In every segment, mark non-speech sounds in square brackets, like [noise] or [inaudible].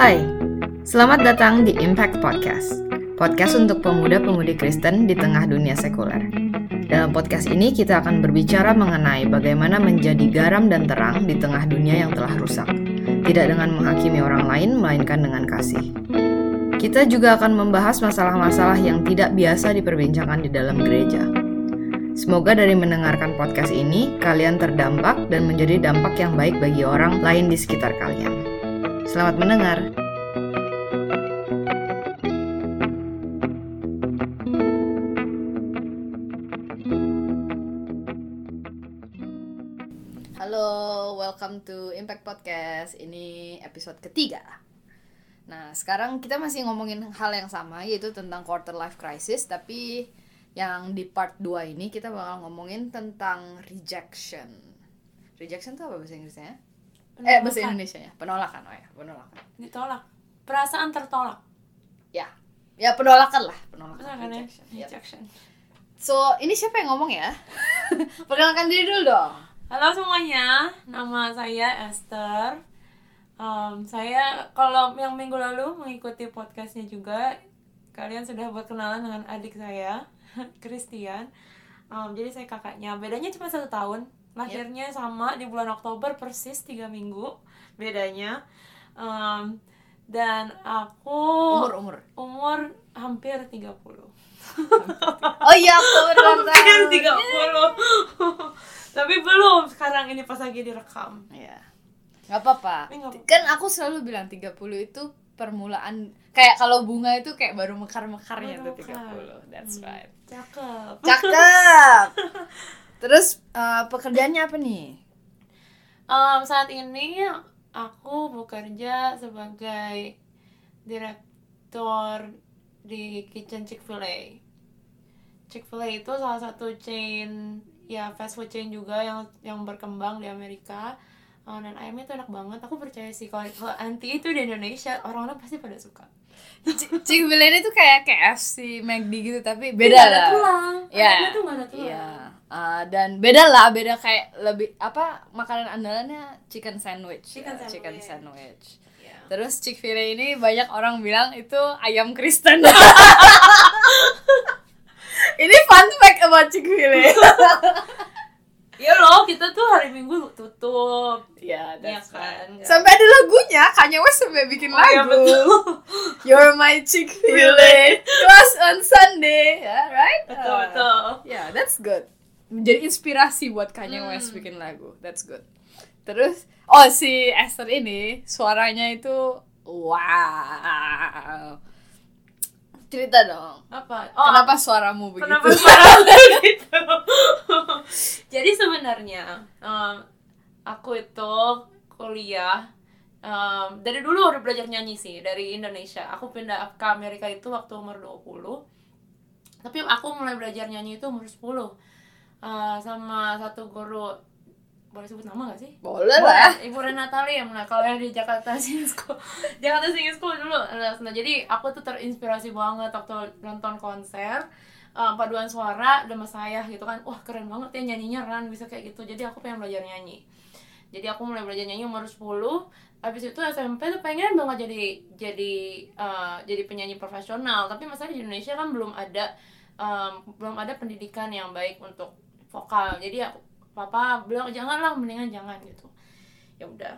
Hai, selamat datang di Impact Podcast. Podcast untuk pemuda-pemudi Kristen di tengah dunia sekuler. Dalam podcast ini kita akan berbicara mengenai bagaimana menjadi garam dan terang di tengah dunia yang telah rusak. Tidak dengan menghakimi orang lain, melainkan dengan kasih. Kita juga akan membahas masalah-masalah yang tidak biasa diperbincangkan di dalam gereja. Semoga dari mendengarkan podcast ini, kalian terdampak dan menjadi dampak yang baik bagi orang lain di sekitar kalian. Selamat mendengar. Halo, welcome to Impact Podcast. Ini episode ketiga. Nah, sekarang kita masih ngomongin hal yang sama yaitu tentang quarter life crisis, tapi yang di part 2 ini kita bakal ngomongin tentang rejection. Rejection itu apa bahasa Inggrisnya? Eh, bahasa Indonesia ya. Penolakan, oh ya, penolakan. ditolak perasaan tertolak Ya. Ya, penolakan lah, penolakan. Benar kan ya rejection. Yep. rejection So, ini siapa yang ngomong ya? [laughs] Perkenalkan diri dulu dong. halo semuanya nama saya Esther Em, saya kalau yang minggu lalu mengikuti podcastnya juga kalian sudah buat kenalan dengan adik saya [laughs] Christian Em, jadi saya kakaknya bedanya cuma satu tahun lahirnya sama di bulan Oktober persis tiga minggu bedanya Em, dan aku Umur, umur. umur hampir 30 [laughs] Oh iya, aku Hampir tahun. 30 [laughs] Tapi belum sekarang ini pas lagi direkam Iya. Gak apa-apa. Tapi nggak apa-apa. Kan aku selalu bilang 30 itu permulaan kayak kalau bunga itu kayak baru mekar-mekarnya tuh mekar. 30. That's Hmm. right. Cakep Cakep. [laughs] Terus eh, pekerjaannya apa nih? Em, Saat ini aku bekerja sebagai direktur di Kitchen Chick-fil-A Chick-fil-A itu salah satu chain ya fast food chain juga yang yang berkembang di Amerika Eh, dan ayamnya itu enak banget aku percaya sih kalau kalau anti itu di Indonesia orang-orang pasti pada suka Chick-fil-A ini tuh kayak KFC, McD gitu tapi beda ada lah. tulang Iya. ayamnya tuh nggak ada tulang Iya. Eh, dan beda lah, beda kayak lebih apa makanan andalannya chicken sandwich. Chicken ya, Chicken sandwich. sandwich. Iya. Terus Chick-fil-A ini banyak orang bilang itu ayam Kristen. [laughs] ini fun fact about Chick-fil-A. [laughs] Iya loh, kita tuh hari Minggu tutup. Iya that's kan. right. Sampai ada lagunya, Kanye West sampai bikin Oh, iya, lagu. betul. [laughs] You're my Chick-fil-A, close on Sunday, ya, right? Betul, Uh, betul. Ya, that's good. Menjadi inspirasi buat Kanye Hmm. West bikin lagu. That's good. Terus, oh si Esther ini suaranya itu wow. Cerita dong. Apa? Kenapa suaramu begitu? Kenapa suara lu [laughs] gitu? [laughs] Jadi sebenarnya em, aku itu kuliah em, dari dulu udah belajar nyanyi sih dari Indonesia. Aku pindah ke Amerika itu waktu umur 20. Tapi aku mulai belajar nyanyi itu umur 10. Eh, sama satu guru. Boleh sebut nama gak sih? Boleh lah. Ibu Renatali yang nah kalau yang di Jakarta Singing School. [laughs] Jakarta Singing School dulu. Nah, jadi aku tuh terinspirasi banget waktu nonton konser eh, paduan suara dan Mas Sayah gitu kan. Wah keren banget ya nyanyinya Ran bisa kayak gitu. Jadi aku pengen belajar nyanyi. Jadi aku mulai belajar nyanyi umur 10 habis itu SMP tuh pengen banget jadi jadi eh, jadi penyanyi profesional. Tapi masalah di Indonesia kan belum ada em, belum ada pendidikan yang baik untuk vokal. Jadi aku papa bilang janganlah mendingan jangan gitu. Ya udah.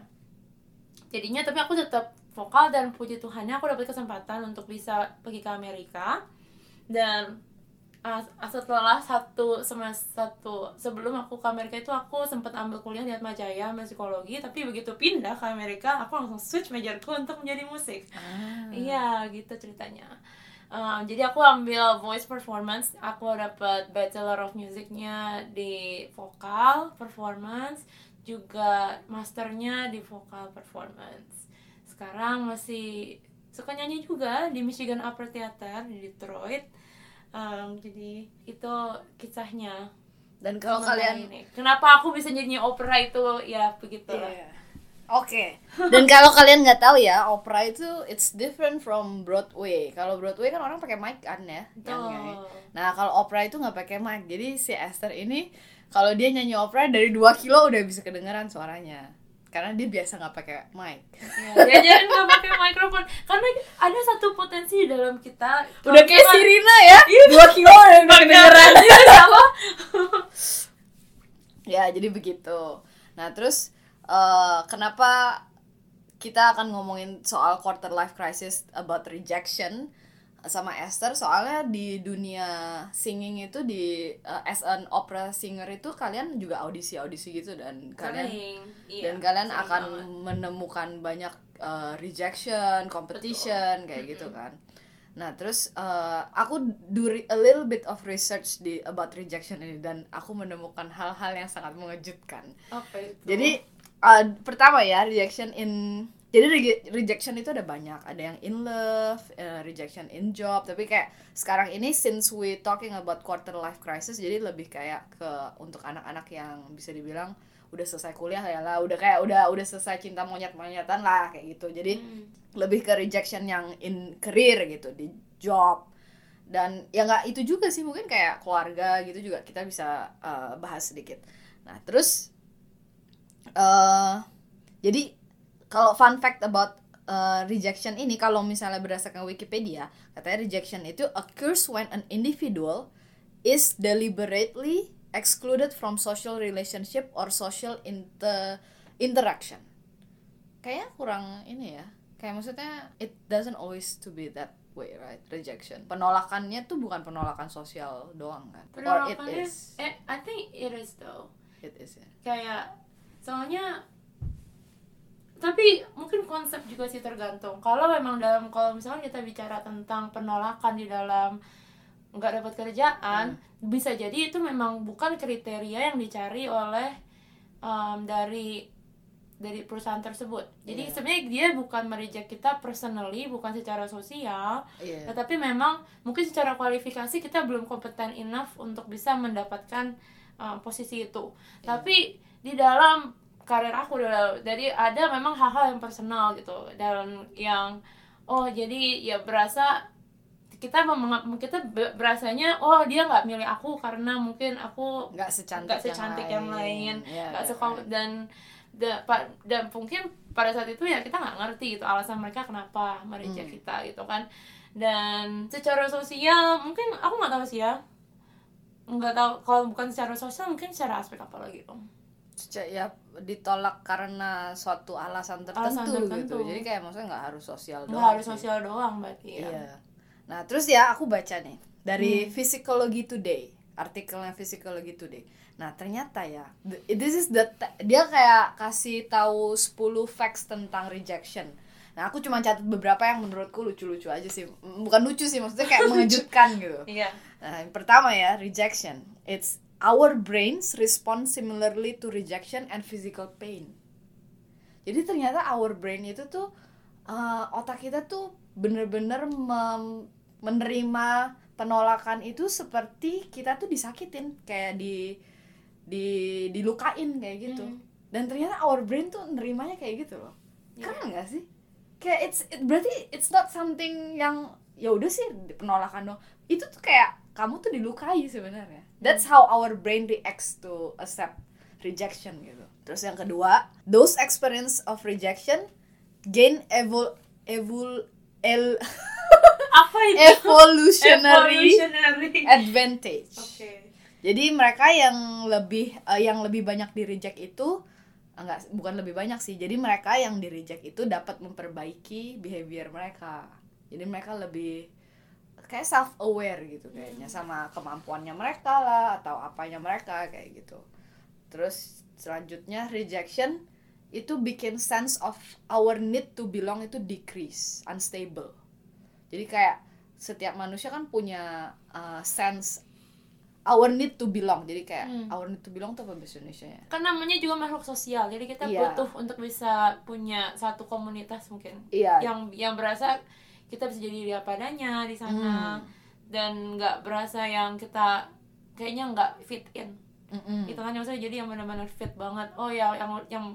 Jadinya tapi aku tetap vokal dan puji Tuhannya aku dapat kesempatan untuk bisa pergi ke Amerika. Dan uh, setelah satu semester satu sebelum aku ke Amerika itu aku sempat ambil kuliah di Atma Jaya ambil psikologi. Tapi begitu pindah ke Amerika aku langsung switch majorku untuk menjadi musik. Ah. Iya, gitu ceritanya. Um, jadi aku ambil voice performance, aku dapat Bachelor of Musicnya di vokal performance, juga masternya di vokal performance. Sekarang masih suka nyanyi juga di Michigan Opera Theater di Detroit. Um, jadi itu kisahnya. Dan kalau kalian ini. kenapa aku bisa nyanyi opera itu ya begitulah. Iya. Oke. Dan kalau kalian nggak tahu ya, opera itu it's different from Broadway. Kalau Broadway kan orang pakai mic kan ya. Nyanyi. Nah, kalau opera itu nggak pakai mic. Jadi si Esther ini kalau dia nyanyi opera dari 2 kilo udah bisa kedengeran suaranya. karena dia biasa nggak pakai mic ya, diajarin nggak pakai mikrofon karena ada satu potensi di dalam kita udah kayak kita- Sirina ya dua kilo yang kedengeran Iya, [laughs] ya jadi begitu nah terus eh, kenapa kita akan ngomongin soal quarter life crisis about rejection sama Esther soalnya di dunia singing itu di eh, as an opera singer itu kalian juga audisi audisi gitu dan kalian iya, dan kalian sering akan banget. menemukan banyak uh, rejection, competition kayak gitu kan. Nah terus uh, aku do a little bit of research di about rejection ini dan aku menemukan hal-hal yang sangat mengejutkan. apa itu Jadi uh, pertama ya rejection in jadi rege- rejection itu ada banyak, ada yang in love, uh, rejection in job, tapi kayak sekarang ini since we talking about quarter life crisis, jadi lebih kayak ke untuk anak-anak yang bisa dibilang udah selesai kuliah ya lah, udah kayak udah udah selesai cinta monyet-monyetan lah kayak gitu. Jadi Hmm. lebih ke rejection yang in career gitu di job. Dan ya nggak itu juga sih mungkin kayak keluarga gitu juga kita bisa uh, bahas sedikit. Nah terus eh jadi kalau fun fact about uh, rejection ini kalau misalnya berdasarkan Wikipedia katanya rejection itu occurs when an individual is deliberately excluded from social relationship or social inter interaction. Kayaknya kurang ini ya. Kayak maksudnya it doesn't always to be that way right? Rejection. Penolakannya tuh bukan penolakan sosial doang kan? Or it Penolakannya, is. eh, I think it is though. It is ya kayak soalnya tapi mungkin konsep juga sih tergantung kalau memang dalam kalau misalnya kita bicara tentang penolakan di dalam nggak dapat kerjaan bisa jadi itu memang bukan kriteria yang dicari oleh um, dari dari perusahaan tersebut jadi Iya. sebenarnya dia bukan mereject kita personally bukan secara sosial Iya. tetapi memang mungkin secara kualifikasi kita belum kompeten enough untuk bisa mendapatkan uh, posisi itu. Tapi di dalam karir aku dulu jadi ada memang hal-hal yang personal gitu. Dalam yang oh jadi ya berasa kita memang kita be- berasanya oh dia nggak milih aku karena mungkin aku nggak secantik, nggak secantik yang lain. Iya, nggak iya, suka iya. dan da- pa- dan mungkin pada saat itu ya kita nggak ngerti gitu alasan mereka kenapa mereject Hmm. kita gitu kan. Dan secara sosial mungkin aku nggak tahu sih ya nggak tahu kalau bukan secara sosial mungkin secara aspek apa lagi om ya ditolak karena suatu alasan tertentu, Alasan tertentu. gitu jadi kayak maksudnya nggak harus sosial nggak doang harus sih. sosial doang berarti ya Iya. Nah, terus ya aku baca nih dari Hmm. Physiology Today, artikelnya Physiology Today. Nah, ternyata ya th- this is the dia kayak kasih tahu 10 facts tentang rejection. Nah, aku cuma catat beberapa yang menurutku lucu-lucu aja sih. Bukan lucu sih, maksudnya kayak mengejutkan [laughs] gitu. iya Nah, yang pertama ya, rejection. It's our brains respond similarly to rejection and physical pain. Jadi ternyata our brain itu tuh uh, otak kita tuh bener-bener menerima penolakan itu seperti kita tuh disakitin kayak di di dilukain kayak gitu. Hmm. Dan ternyata our brain tuh nerimanya kayak gitu loh. Iya. Keren gak sih? Kayak it's it- berarti it's not something yang ya udah sih penolakan dong. Itu tuh kayak kamu tuh dilukai sebenarnya. That's how our brain reacts to accept rejection gitu. Terus yang kedua, those experience of rejection gain evol evol el [laughs] apa itu evolutionary Evolutionary. advantage. oke Jadi mereka yang lebih eh, yang lebih banyak di reject itu enggak bukan lebih banyak sih. Jadi mereka yang di reject itu dapat memperbaiki behavior mereka. Jadi mereka lebih kayak self aware gitu kayaknya sama kemampuannya mereka lah atau apanya mereka kayak gitu. Terus selanjutnya rejection itu bikin sense of our need to belong itu decrease, unstable. Jadi kayak setiap manusia kan punya uh, sense our need to belong. Jadi kayak Hmm. our need to belong tuh apa bahasa Indonesia ya? kan namanya juga makhluk sosial jadi kita Iya. butuh untuk bisa punya satu komunitas mungkin Iya. yang yang berasa kita bisa jadi dia padanya di sana Hmm. dan nggak berasa yang kita kayaknya nggak fit in Mm-mm. itu kan maksudnya jadi yang benar-benar fit banget oh ya yang yang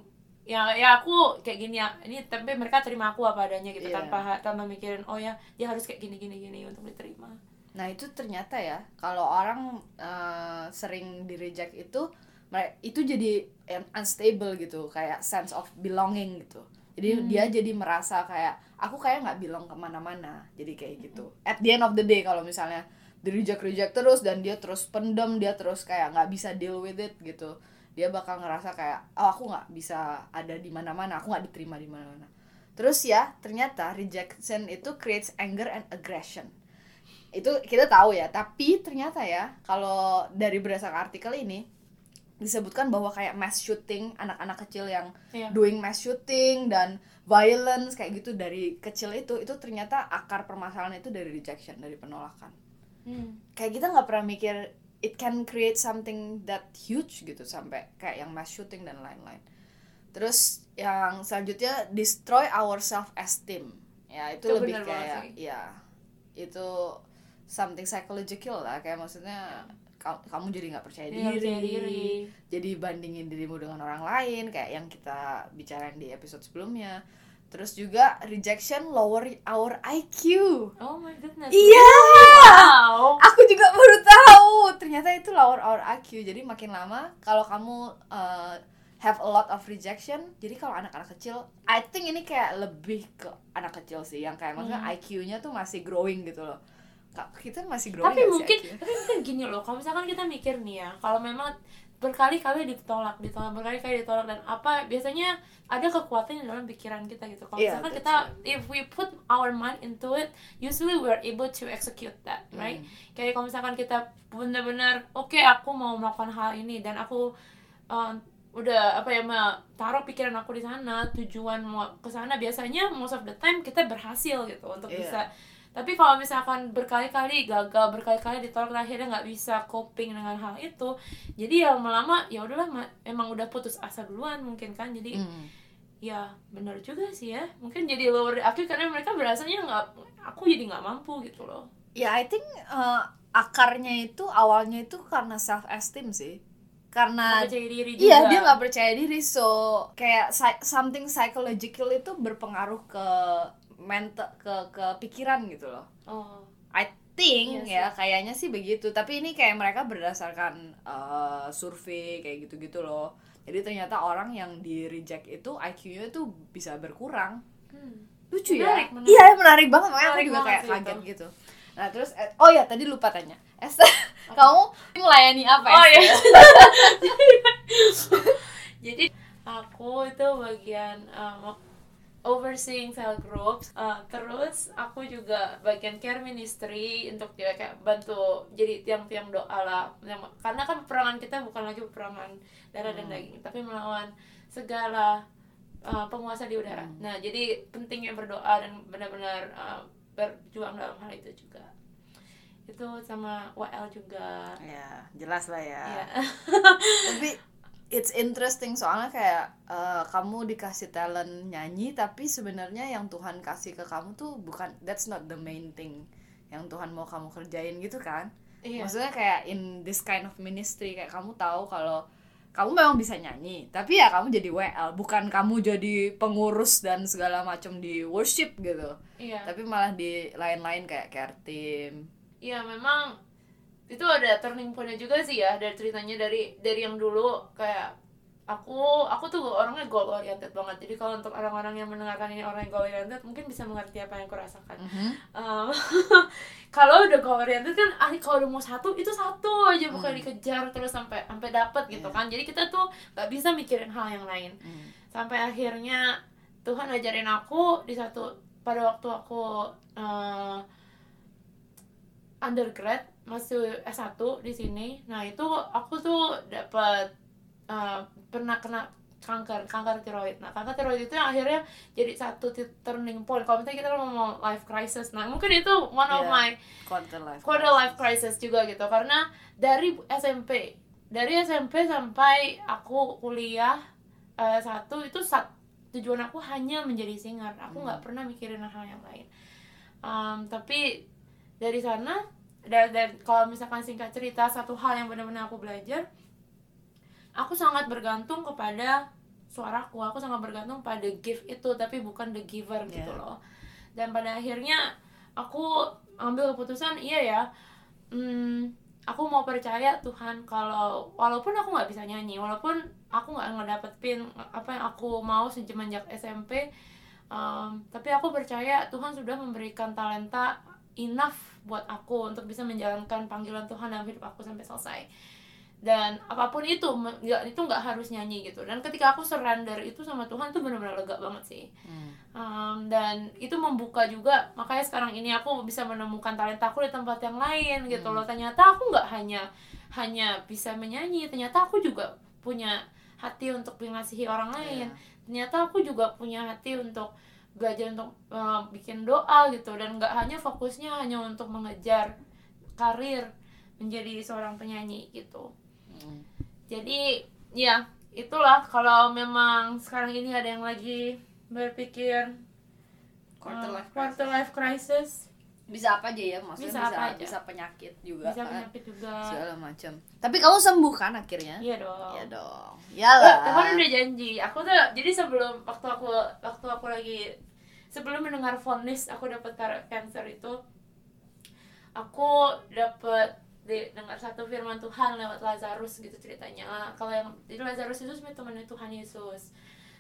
ya ya aku kayak gini ya ini tapi mereka terima aku apa adanya gitu Iya. tanpa tanpa mikirin oh ya dia harus kayak gini gini gini untuk diterima Nah itu ternyata ya kalau orang uh, sering di reject itu mereka itu jadi un- unstable gitu kayak sense of belonging gitu. Jadi Hmm. dia jadi merasa kayak aku kayak nggak bilang ke mana-mana jadi kayak gitu. At the end of the day kalau misalnya di reject reject terus dan dia terus pendem dia terus kayak nggak bisa deal with it gitu dia bakal ngerasa kayak oh aku nggak bisa ada di mana-mana aku nggak diterima di mana-mana. Terus ya ternyata rejection itu creates anger and aggression itu kita tahu ya tapi ternyata ya kalau dari berdasarkan artikel ini disebutkan bahwa kayak mass shooting anak-anak kecil yang Iya. doing mass shooting dan violence kayak gitu dari kecil itu itu ternyata akar permasalahan itu dari rejection dari penolakan Hmm. kayak kita nggak pernah mikir it can create something that huge gitu sampai kayak yang mass shooting dan lain-lain terus yang selanjutnya destroy our self esteem ya itu, Itu lebih kayak sih. ya itu something psychological lah kayak maksudnya ka- kamu jadi nggak percaya, Iya, diri, percaya diri. jadi bandingin dirimu dengan orang lain kayak yang kita bicarain di episode sebelumnya terus juga rejection lower our IQ Oh my goodness. iya Wow. aku juga baru tahu ternyata itu lower our IQ jadi makin lama kalau kamu uh, have a lot of rejection jadi kalau anak-anak kecil I think ini kayak lebih ke anak kecil sih yang kayak maksudnya Hmm. IQ-nya tuh masih growing gitu loh kita masih growing tapi sih mungkin tapi mungkin gini loh kalau misalkan kita mikir nih ya kalau memang berkali-kali ditolak ditolak berkali-kali ditolak dan apa biasanya ada kekuatan di dalam pikiran kita gitu kalau Iya, misalkan kita if we put our mind into it usually we are able to execute that right Hmm. kayak kalau misalkan kita benar-benar oke aku mau melakukan hal ini dan aku uh, udah apa ya taruh pikiran aku di sana tujuan mau ke sana biasanya most of the time kita berhasil gitu untuk Iya. bisa tapi kalau misalkan berkali-kali gagal berkali-kali ditolak dan akhirnya nggak bisa coping dengan hal itu jadi ya lama-lama ya udahlah ma- emang udah putus asa duluan mungkin kan jadi Hmm. ya benar juga sih ya. Mungkin jadi lower aku karena mereka berasanya nggak aku jadi nggak mampu gitu loh. Ya I think uh, akarnya itu awalnya itu karena self esteem sih. Karena Nggak percaya diri juga. Iya dia nggak percaya diri so kayak something psychological itu berpengaruh ke mental ke ke pikiran gitu loh. oh I think Iya sih. ya kayaknya sih begitu tapi ini kayak mereka berdasarkan uh, survei kayak gitu-gitu loh. Jadi ternyata orang yang di reject itu IQ-nya tuh bisa berkurang. hmm. Lucu Menarik, ya? menarik. Iya menarik banget makanya aku juga kayak kaget itu. gitu. Nah terus eh, oh ya tadi lupa tanya. Esther, [laughs] kamu melayani apa oh ya [laughs] jadi aku itu bagian um, overseeing cell groups Uh, terus aku juga bagian care ministry untuk dia kayak bantu jadi tiang-tiang doa lah karena kan peperangan kita bukan lagi peperangan darah dan Hmm. daging tapi melawan segala uh, penguasa di udara Hmm. nah jadi pentingnya berdoa dan benar-benar uh, berjuang dalam hal itu juga itu sama WL juga Ya jelas lah ya. Iya. tapi it's interesting soalnya kayak eh, kamu dikasih talent nyanyi tapi sebenarnya yang Tuhan kasih ke kamu tuh bukan that's not the main thing yang Tuhan mau kamu kerjain gitu kan Iya. maksudnya kayak in this kind of ministry kayak kamu tahu kalau kamu memang bisa nyanyi tapi ya kamu jadi WL bukan kamu jadi pengurus dan segala macam di worship gitu Iya. tapi malah di lain-lain kayak care team Iya, memang itu ada turning point juga sih ya dari ceritanya dari dari yang dulu kayak aku aku tuh orangnya goal oriented banget. Jadi kalau untuk orang-orang yang mendengarkan ini orang yang goal oriented mungkin bisa mengerti apa yang aku rasakan. Um, [laughs] kalau udah goal oriented kan ah, kalau udah mau satu itu satu aja bukan Hmm. dikejar terus sampai sampai dapet gitu Iya. kan. Jadi kita tuh nggak bisa mikirin hal yang lain. Hmm. Sampai akhirnya Tuhan ajarin aku di satu pada waktu aku uh, undergrad masih S1 di sini. Nah, itu aku tuh dapat uh, pernah kena kanker, kanker tiroid. Nah, kanker tiroid itu yang akhirnya jadi satu turning point. Kalau misalnya kita ngomong life crisis, nah mungkin itu one of Iya. my quarter life quarter life crisis juga gitu. Karena dari SMP, dari SMP sampai aku kuliah eh, satu itu sat, tujuan aku hanya menjadi singer. Aku nggak pernah mikirin hal yang lain. Um, tapi dari sana dan, dan kalau misalkan singkat cerita satu hal yang benar-benar aku belajar aku sangat bergantung kepada suaraku aku sangat bergantung pada gift itu tapi bukan the giver gitu Yeah. loh dan pada akhirnya aku ambil keputusan iya ya hmm, aku mau percaya Tuhan kalau walaupun aku nggak bisa nyanyi walaupun aku nggak ngedapetin apa yang aku mau semenjak SMP um, tapi aku percaya Tuhan sudah memberikan talenta enough buat aku untuk bisa menjalankan panggilan Tuhan dalam hidup aku sampai selesai dan apa pun itu nggak itu nggak harus nyanyi gitu dan ketika aku surrender itu sama Tuhan itu benar-benar lega banget sih hmm. um, dan itu membuka juga makanya sekarang ini aku bisa menemukan talenta aku di tempat yang lain gitu hmm. loh ternyata aku nggak hanya hanya bisa menyanyi ternyata aku juga punya hati untuk mengasihi orang lain yeah. ternyata aku juga punya hati untuk belajar untuk uh, bikin doa gitu. Dan nggak hanya fokusnya hanya untuk mengejar karir menjadi seorang penyanyi gitu. Hmm. jadi ya itulah. Kalau memang sekarang ini ada yang lagi berpikir quarter life, uh, quarter life crisis. Bisa apa aja ya? Maksudnya bisa, bisa, apa aja. bisa penyakit juga bisa kan? penyakit juga. Segala macam. Tapi kamu sembuh kan akhirnya? Iya dong. Iya dong. Iyalah Tuhan udah janji. Aku tuh jadi sebelum waktu aku waktu aku lagi sebelum mendengar vonis aku dapat cancer itu. Aku dapat dengar satu firman Tuhan lewat Lazarus gitu ceritanya. Kalau yang jadi Lazarus itu sebenarnya temannya Tuhan Yesus.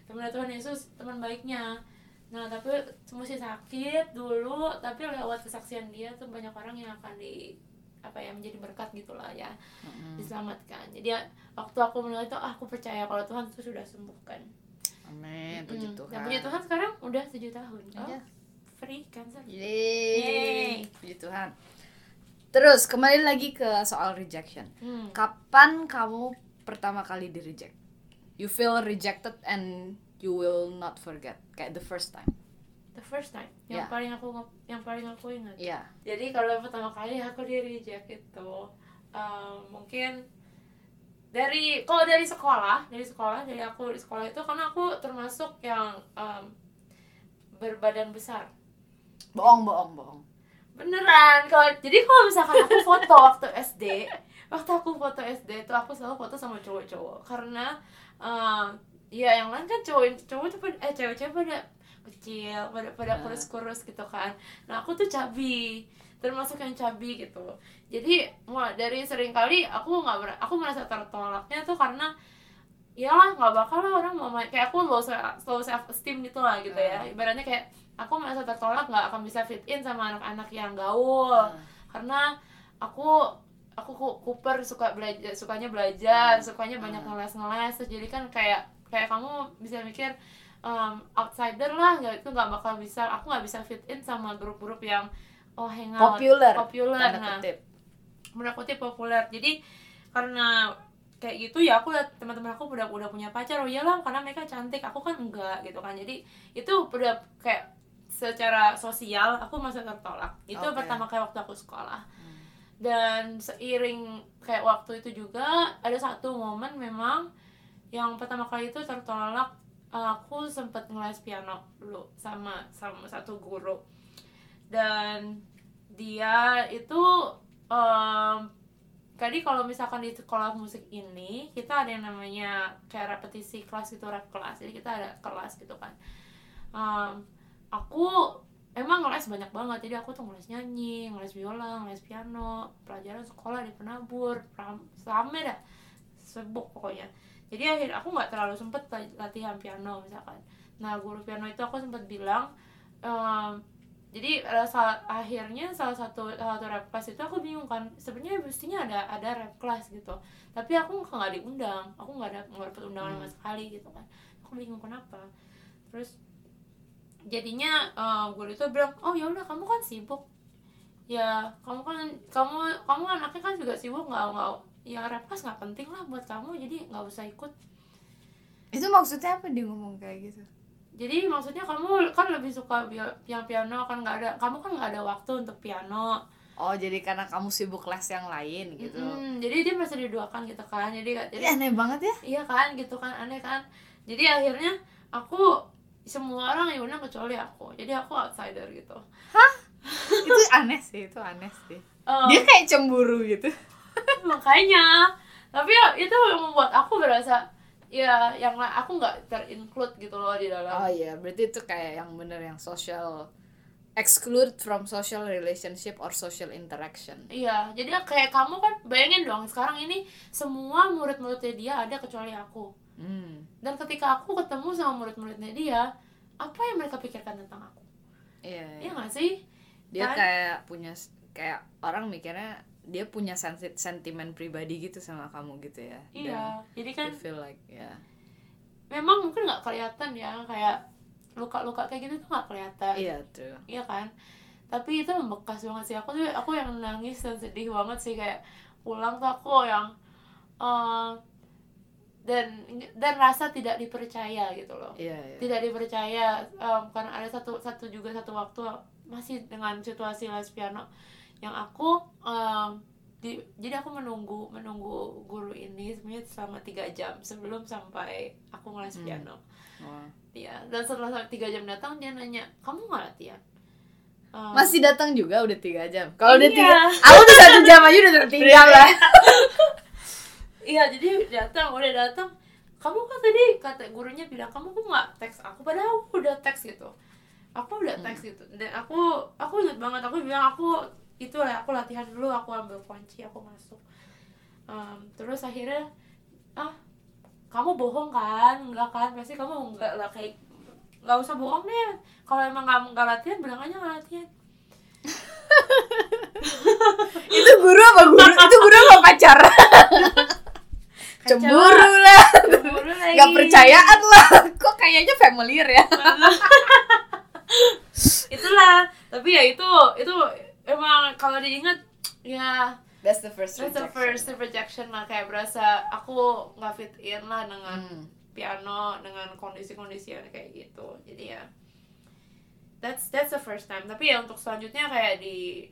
Temannya Tuhan Yesus teman baiknya. Nah tapi masih sakit dulu tapi lewat kesaksian dia tuh banyak orang yang akan di apa ya menjadi berkat gitulah ya. Mm-hmm. diselamatkan. Jadi waktu aku mendengar itu ah, aku percaya kalau Tuhan itu sudah sembuhkan amin puji mm-hmm. Tuhan dan puji Tuhan sekarang udah tujuh tahun oh, yeah. free cancer Yeay. Yeay. puji Tuhan terus kembali lagi ke soal rejection hmm. kapan kamu pertama kali di reject you feel rejected and you will not forget kayak the first time the first time yang yeah. paling aku yang paling aku ingat yeah. jadi kalau pertama kali aku di reject itu um, mungkin dari kalau dari sekolah dari sekolah dari aku di sekolah itu karena aku termasuk yang um, berbadan besar. Bohong bohong bohong. Beneran kalau jadi kalau misalkan aku foto [laughs] waktu SD waktu aku foto SD itu aku selalu foto sama cowok-cowok. Karena um, Iya yang lain kan cowok cowok tuh eh cewek-cewek pada kecil pada pada nah. kurus-kurus gitu kan. Nah aku tuh cabi termasuk yang cabi gitu. Jadi mulai dari sering kali aku nggak aku merasa tertolaknya tuh karena iyalah nggak bakal lah orang mau main kayak aku low low self esteem gitu lah gitu ya. Nah. ibaratnya kayak aku merasa tertolak nggak akan bisa fit in sama anak-anak yang gaul. Nah. karena aku aku kuper suka belajar sukanya belajar sukanya banyak ngeles ngeles jadi kan kayak kayak kamu bisa mikir um, outsider lah nggak itu nggak bakal bisa aku nggak bisa fit in sama grup-grup yang oh hangout. Populer populer nah kutip. Populer jadi karena kayak gitu ya aku lihat teman-teman aku udah udah punya pacar. Oh iyalah karena mereka cantik. Aku kan enggak gitu kan. Jadi itu udah kayak secara sosial aku masih tertolak. Itu okay. pertama kali waktu aku sekolah. Hmm. dan seiring kayak waktu itu juga ada satu momen memang yang pertama kali itu tertolak aku sempat ngeles piano dulu sama sama satu guru dan dia itu um, jadi kalau misalkan di sekolah musik ini kita ada yang namanya kayak repetisi kelas gitu rap kelas. Jadi kita ada kelas gitu kan. Um, aku emang ngeles banyak banget. Jadi aku tuh ngeles nyanyi ngeles biola ngeles piano pelajaran sekolah di penabur sama dah. Sebuk pokoknya. Jadi akhir aku nggak terlalu sempet latihan piano misalkan. Nah guru piano itu aku sempat bilang um, jadi saat akhirnya salah satu salah satu rap class itu aku bingung kan sebenarnya mestinya ada ada rap class gitu. Tapi aku nggak diundang aku nggak ada nggak dapat undangan sama hmm. sekali gitu kan. Aku bingung kenapa. Terus jadinya uh, guru itu bilang oh ya udah kamu kan sibuk. Ya kamu kan kamu kamu anaknya kan juga sibuk nggak nggak ya repas nggak penting lah buat kamu jadi nggak usah ikut. Itu maksudnya apa dia ngomong kayak gitu jadi maksudnya kamu kan lebih suka piano piano kan nggak ada kamu kan nggak ada waktu untuk piano. Oh jadi karena kamu sibuk les yang lain gitu. Mm, jadi dia masih diduakan gitu kan jadi jadi ya, aneh banget ya. Iya kan gitu kan aneh kan. Jadi akhirnya aku semua orang yang undang kecuali aku. Jadi aku outsider gitu. Hah? Itu aneh sih itu aneh sih. Um, dia kayak cemburu gitu. Makanya. Tapi ya itu yang membuat aku berasa ya yang aku nggak terinclude gitu loh di dalam. Oh iya berarti itu kayak yang bener yang social exclude from social relationship or social interaction. Iya jadi kayak kamu kan bayangin dong sekarang ini semua murid-muridnya dia ada kecuali aku. Hmm. dan ketika aku ketemu sama murid-muridnya dia apa yang mereka pikirkan tentang aku? Iya. Iya nggak sih? Dia Kan? kayak punya kayak orang mikirnya dia punya sentimen pribadi gitu sama kamu gitu ya. Iya jadi kan Dan feel like ya. Memang mungkin nggak kelihatan ya kayak luka-luka kayak gitu tuh nggak kelihatan. Iya tuh iya kan? Tapi itu membekas banget sih. Aku tuh aku yang nangis dan sedih banget sih kayak pulang tuh aku yang eh, dan dan rasa tidak dipercaya gitu loh. Iya iya. Tidak dipercaya em, karena ada satu satu juga satu waktu masih dengan situasi les piano yang aku em, di, jadi aku menunggu menunggu guru ini sebenarnya selama tiga jam sebelum sampai aku ngeles Hmm. piano Wah. Iya, dan setelah tiga jam datang dia nanya, kamu nggak latihan? Ehm, masih datang juga udah tiga jam kalau udah Iya. tiga aku tuh satu jam aja udah tertinggal lah [laughs] Iya, jadi datang, udah datang. Kamu kan tadi kata gurunya bilang kamu kok nggak teks aku, padahal aku udah teks gitu. Aku udah teks gitu. Dan aku aku ingat banget aku bilang aku itu lah aku latihan dulu, aku ambil kunci, aku masuk. Em, terus akhirnya ah kamu bohong kan? Enggak kan? Pasti kamu enggak lah kayak nggak usah bohong deh. Kalau emang kamu nggak latihan, bilang aja nggak latihan. [laughs] itu guru apa guru itu guru apa pacar [laughs] cemburu lah Cemburu lagi. nggak percayaan lah kok kayaknya familiar ya [laughs] itulah tapi ya itu itu emang kalau diingat ya that's the first that's the first rejection lah. Kayak berasa aku nggak fit in lah dengan Hmm. piano dengan kondisi-kondisi yang kayak gitu. Jadi ya that's that's the first time. Tapi ya untuk selanjutnya kayak di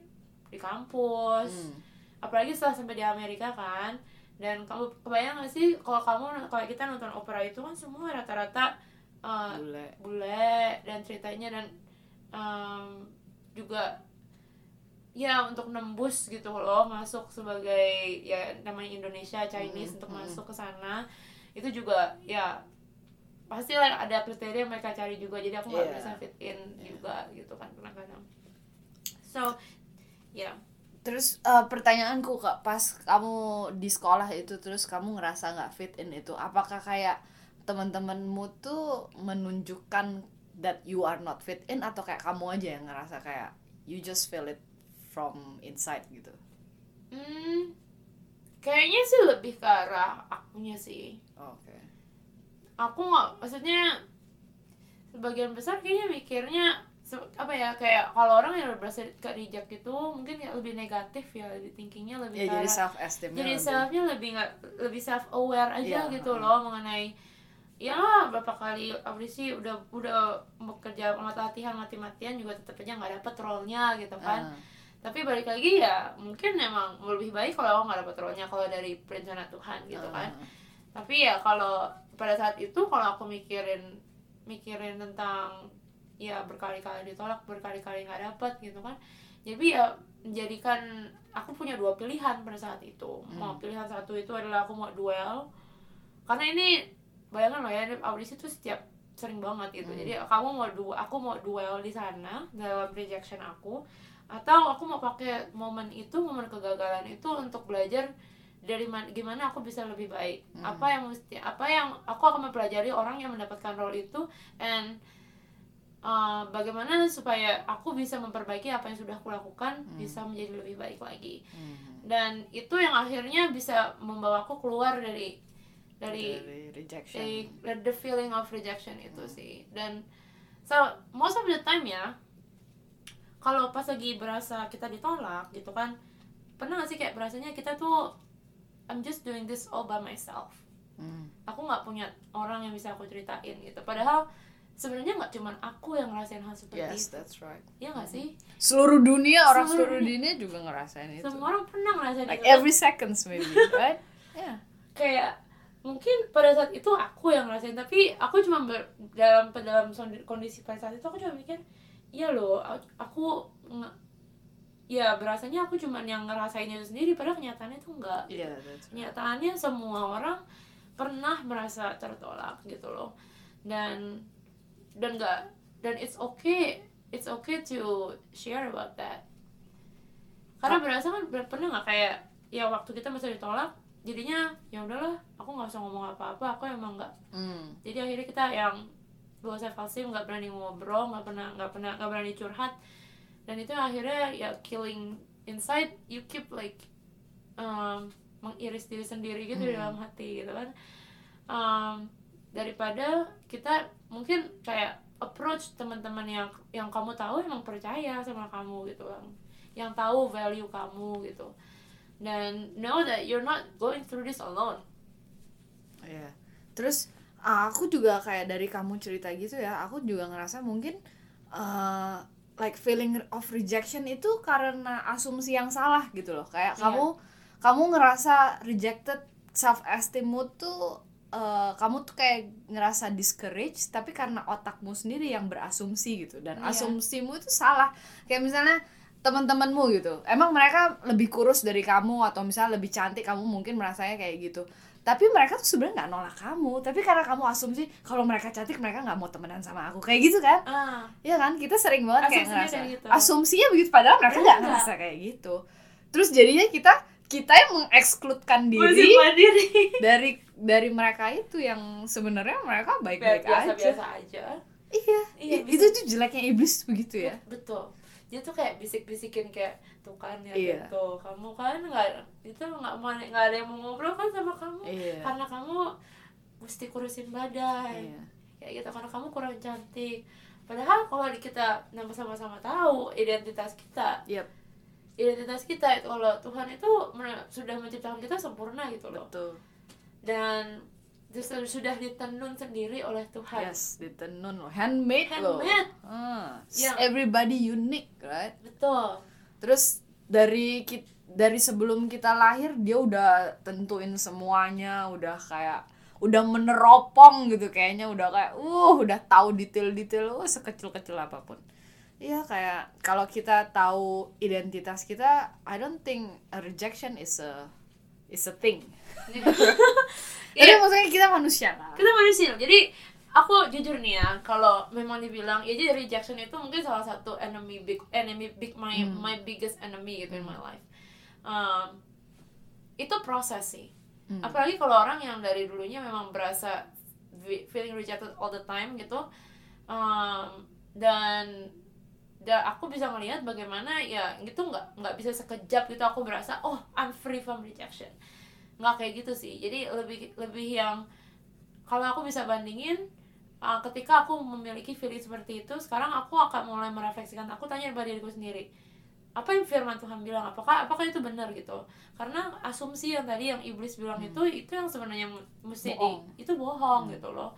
di kampus. Hmm. apalagi setelah sampai di Amerika kan. Dan kamu kebayang gak sih kalau kamu kalau kita nonton opera itu kan semua rata-rata uh, bule. bule dan ceritanya dan em, juga ya untuk nembus gitu loh masuk sebagai ya namanya Indonesia Chinese Mhm, untuk mhm. masuk ke sana itu juga ya pasti lah ada kriteria yang mereka cari juga jadi aku nggak Iya. bisa fit in Iya. juga gitu kan kadang-kadang so ya Terus eh, pertanyaanku kak, pas kamu di sekolah itu terus kamu ngerasa nggak fit in itu, apakah kayak teman-temanmu tuh menunjukkan that you are not fit in atau kayak kamu aja yang ngerasa kayak you just feel it from inside gitu? hmm, kayaknya sih lebih ke arah akunya sih Oke. aku nggak maksudnya sebagian besar kayaknya mikirnya apa ya kayak kalau orang yang berasa ke reject itu mungkin ya lebih negatif ya lebih thinkingnya lebih Ya ke jadi self esteem. jadi selfnya lebih nggak lebih self aware aja Iya, gitu loh mengenai ya berapa kali audisi udah udah bekerja latihan mati-matian juga tetap aja nggak dapet role-nya gitu kan tapi balik lagi ya mungkin emang lebih baik kalau aku nggak dapet role-nya kalau dari rencana Tuhan gitu kan. Tapi ya kalau pada saat itu kalau aku mikirin mikirin tentang ya berkali-kali ditolak berkali-kali nggak dapat gitu kan. Jadi ya menjadikan aku punya dua pilihan pada saat itu. Mau pilihan satu itu adalah aku mau duel. Karena ini bayangkan loh ya audisi tuh setiap sering banget gitu. Hmm. jadi kamu mau du aku mau duel di sana dalam rejection aku atau aku mau pakai momen itu momen kegagalan itu untuk belajar dari man- gimana aku bisa lebih baik Hmm. apa yang mesti apa yang aku akan mempelajari orang yang mendapatkan role itu and uh, bagaimana supaya aku bisa memperbaiki apa yang sudah aku lakukan Hmm. bisa menjadi lebih baik lagi Mhm. dan itu yang akhirnya bisa membawa aku keluar dari dari Dari rejection. dari the feeling of rejection itu Hmm. sih dan so most of the time ya kalau pas lagi berasa kita ditolak gitu kan pernah gak sih kayak berasanya kita tuh I'm just doing this all by myself Hmm. aku nggak punya orang yang bisa aku ceritain gitu padahal sebenarnya nggak cuman aku yang ngerasain hal seperti Yes, itu that's right. ya nggak sih Seluruh dunia orang Seluruh seluruh dunia juga ngerasain itu. semua orang pernah ngerasain Like itu every seconds maybe, [laughs] right? Yeah. kayak mungkin pada saat itu aku yang ngerasain tapi aku cuma ber- dalam dalam kondisi pada saat itu aku cuma mikir iya loh aku- ya berasanya aku cuma yang ngerasainnya itu sendiri padahal kenyataannya itu enggak Yeah, right. kenyataannya semua orang pernah merasa tertolak gitu loh dan dan nggak dan it's okay it's okay to share about that karena berasa kan pernah nggak kayak ya waktu kita masih ditolak jadinya ya udahlah aku nggak usah ngomong apa-apa aku emang nggak Hmm. jadi akhirnya kita yang dua saya pasif nggak berani ngobrol nggak pernah nggak pernah nggak berani curhat. Dan itu akhirnya ya killing inside you keep like um, mengiris diri sendiri gitu di Hmm. dalam hati gitu kan. Um, daripada kita mungkin kayak approach teman-teman yang yang kamu tahu emang percaya sama kamu gitu kan. Yang tahu value kamu gitu. Dan know that you're not going through this alone. Iya. Terus aku juga kayak dari kamu cerita gitu ya, aku juga ngerasa mungkin uh, like feeling of rejection itu karena asumsi yang salah gitu loh. Kayak Iya. kamu kamu ngerasa rejected self esteemmu tuh uh, kamu tuh kayak ngerasa discouraged tapi karena otakmu sendiri yang berasumsi gitu dan Iya. asumsimu itu salah. Kayak misalnya teman-temanmu gitu. Emang mereka lebih kurus dari kamu atau misalnya lebih cantik kamu mungkin merasanya kayak gitu tapi mereka tuh sebenarnya nggak nolak kamu. Tapi karena kamu asumsi kalau mereka cantik mereka nggak mau temenan sama aku. Kayak gitu kan? Ah. Iya kan? Kita sering banget kayak Asumsinya ngerasa kayak gitu. asumsinya begitu padahal mereka nggak Enggak. ngerasa kayak gitu. Terus jadinya kita kita yang mengekskludkan diri. [laughs] Dari dari mereka itu yang sebenarnya mereka baik-baik aja biasa-biasa aja. iya, Iya, itu tuh jeleknya iblis begitu ya. Betul dia tuh kayak bisik-bisikin kayak tuh kan ya Iya. gitu kamu kan nggak itu nggak mau nggak ada yang mau ngobrol kan sama kamu. Iya. Karena kamu mesti kurusin badan iya. Kayak gitu karena kamu kurang cantik. Padahal kalau kita nama sama-sama tahu identitas kita Yep, identitas kita itu kalau Tuhan itu sudah menciptakan kita sempurna gitu loh. Betul. Dan justru sudah ditenun sendiri oleh Tuhan. Yes ditenun loh. Handmade, loh. Handmade. Ah, Yang- everybody unique right? Betul. Terus dari kit- dari sebelum kita lahir dia udah tentuin semuanya udah kayak udah meneropong gitu kayaknya. Udah kayak uh udah tahu detail-detail uh, sekecil-kecil apa pun. Iya kayak kalau kita tahu identitas kita I don't think a rejection is a is a thing [laughs] tapi Iya. maksudnya kita manusia lah kita manusia jadi aku jujur nih ya kalau memang dibilang ya jadi rejection itu mungkin salah satu enemy big enemy big my Hmm. my biggest enemy gitu in my life um, itu proses sih Hmm. apalagi kalau orang yang dari dulunya memang berasa fe- feeling rejected all the time gitu um, dan dan aku bisa melihat bagaimana ya gitu nggak nggak bisa sekejap gitu aku berasa oh I'm free from rejection nggak kayak gitu sih. Jadi lebih lebih yang kalau aku bisa bandingin uh, ketika aku memiliki feeling seperti itu sekarang aku akan mulai merefleksikan aku tanya pada diriku sendiri apa yang firman Tuhan bilang? Apakah apakah itu benar? Gitu. Karena asumsi yang tadi yang iblis bilang itu itu yang sebenarnya mesti di itu bohong gitu loh.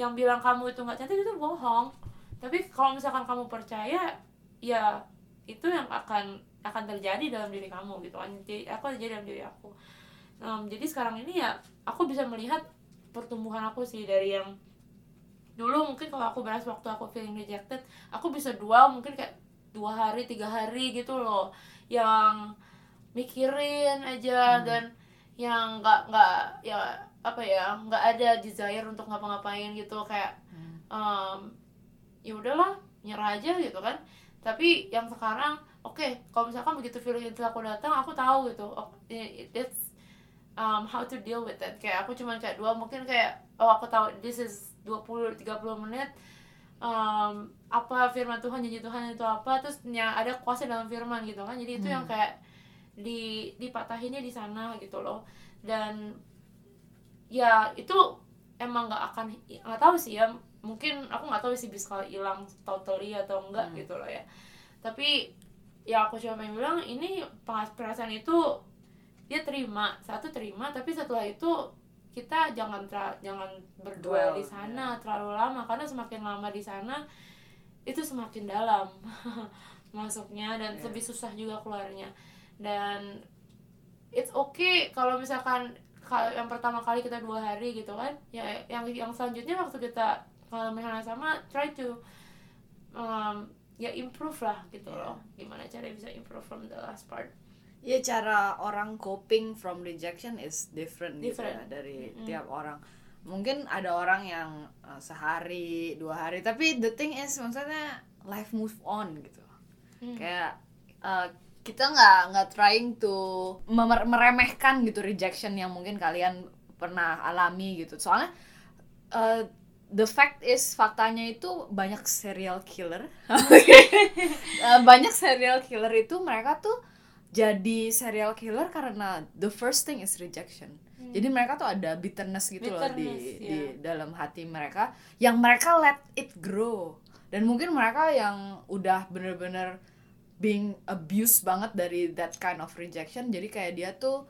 Yang bilang kamu itu nggak cantik itu bohong. Tapi kalau misalkan kamu percaya ya itu yang akan akan terjadi dalam diri kamu gitu. Kan jadi aku terjadi dalam diri aku Em, jadi sekarang ini ya aku bisa melihat pertumbuhan aku sih dari yang dulu mungkin kalau aku berasa waktu aku feeling rejected aku bisa dua mungkin kayak dua hari tiga hari gitu loh. Yang mikirin aja dan yang nggak nggak ya apa ya nggak ada desire untuk ngapa-ngapain gitu. Kayak em, ya udahlah nyerah aja gitu kan. Tapi yang sekarang oke kalau misalkan begitu feeling itu aku datang aku tahu gitu. Oh, it- it's um, how to deal with it. Kayak aku cuma kayak dua mungkin kayak oh aku tahu this is 20 30 menit. Um, apa firman Tuhan janji Tuhan itu apa? Terus yang ada kuasa dalam firman gitu kan. Jadi itu yang kayak di dipatahinnya di sana gitu loh. Dan ya itu emang nggak akan nggak tahu sih ya. Mungkin aku nggak tahu sih bisa hilang totally atau enggak gitu loh ya. Tapi ya aku cuma pengen bilang ini perasaan itu dia terima satu terima tapi setelah itu kita jangan tra- jangan berdua di sana terlalu lama karena semakin lama di sana itu semakin dalam [laughs] masuknya dan Iya. lebih susah juga keluarnya dan it's okay kalau misalkan kalau yang pertama kali kita dua hari gitu kan ya yang yang selanjutnya waktu kita hal yang sama try to um, ya improve lah gitu Iya. loh gimana cara bisa improve from the last part Ya cara orang coping from rejection is different, gitu ya Different. dari Mm-mm. tiap orang. mungkin ada orang yang uh, sehari dua hari tapi the thing is maksudnya life move on gitu Hmm. kayak uh, kita nggak nggak trying to meremehkan gitu rejection yang mungkin kalian pernah alami gitu soalnya uh, the fact is faktanya itu banyak serial killer Uh, [laughs] [laughs] banyak serial killer itu mereka tuh jadi serial killer karena the first thing is rejection. Jadi mereka tuh ada bitterness gitu loh di Bitterness, di ya. dalam hati mereka yang mereka let it grow. Dan mungkin mereka yang udah bener-bener being abused banget dari that kind of rejection jadi kayak dia tuh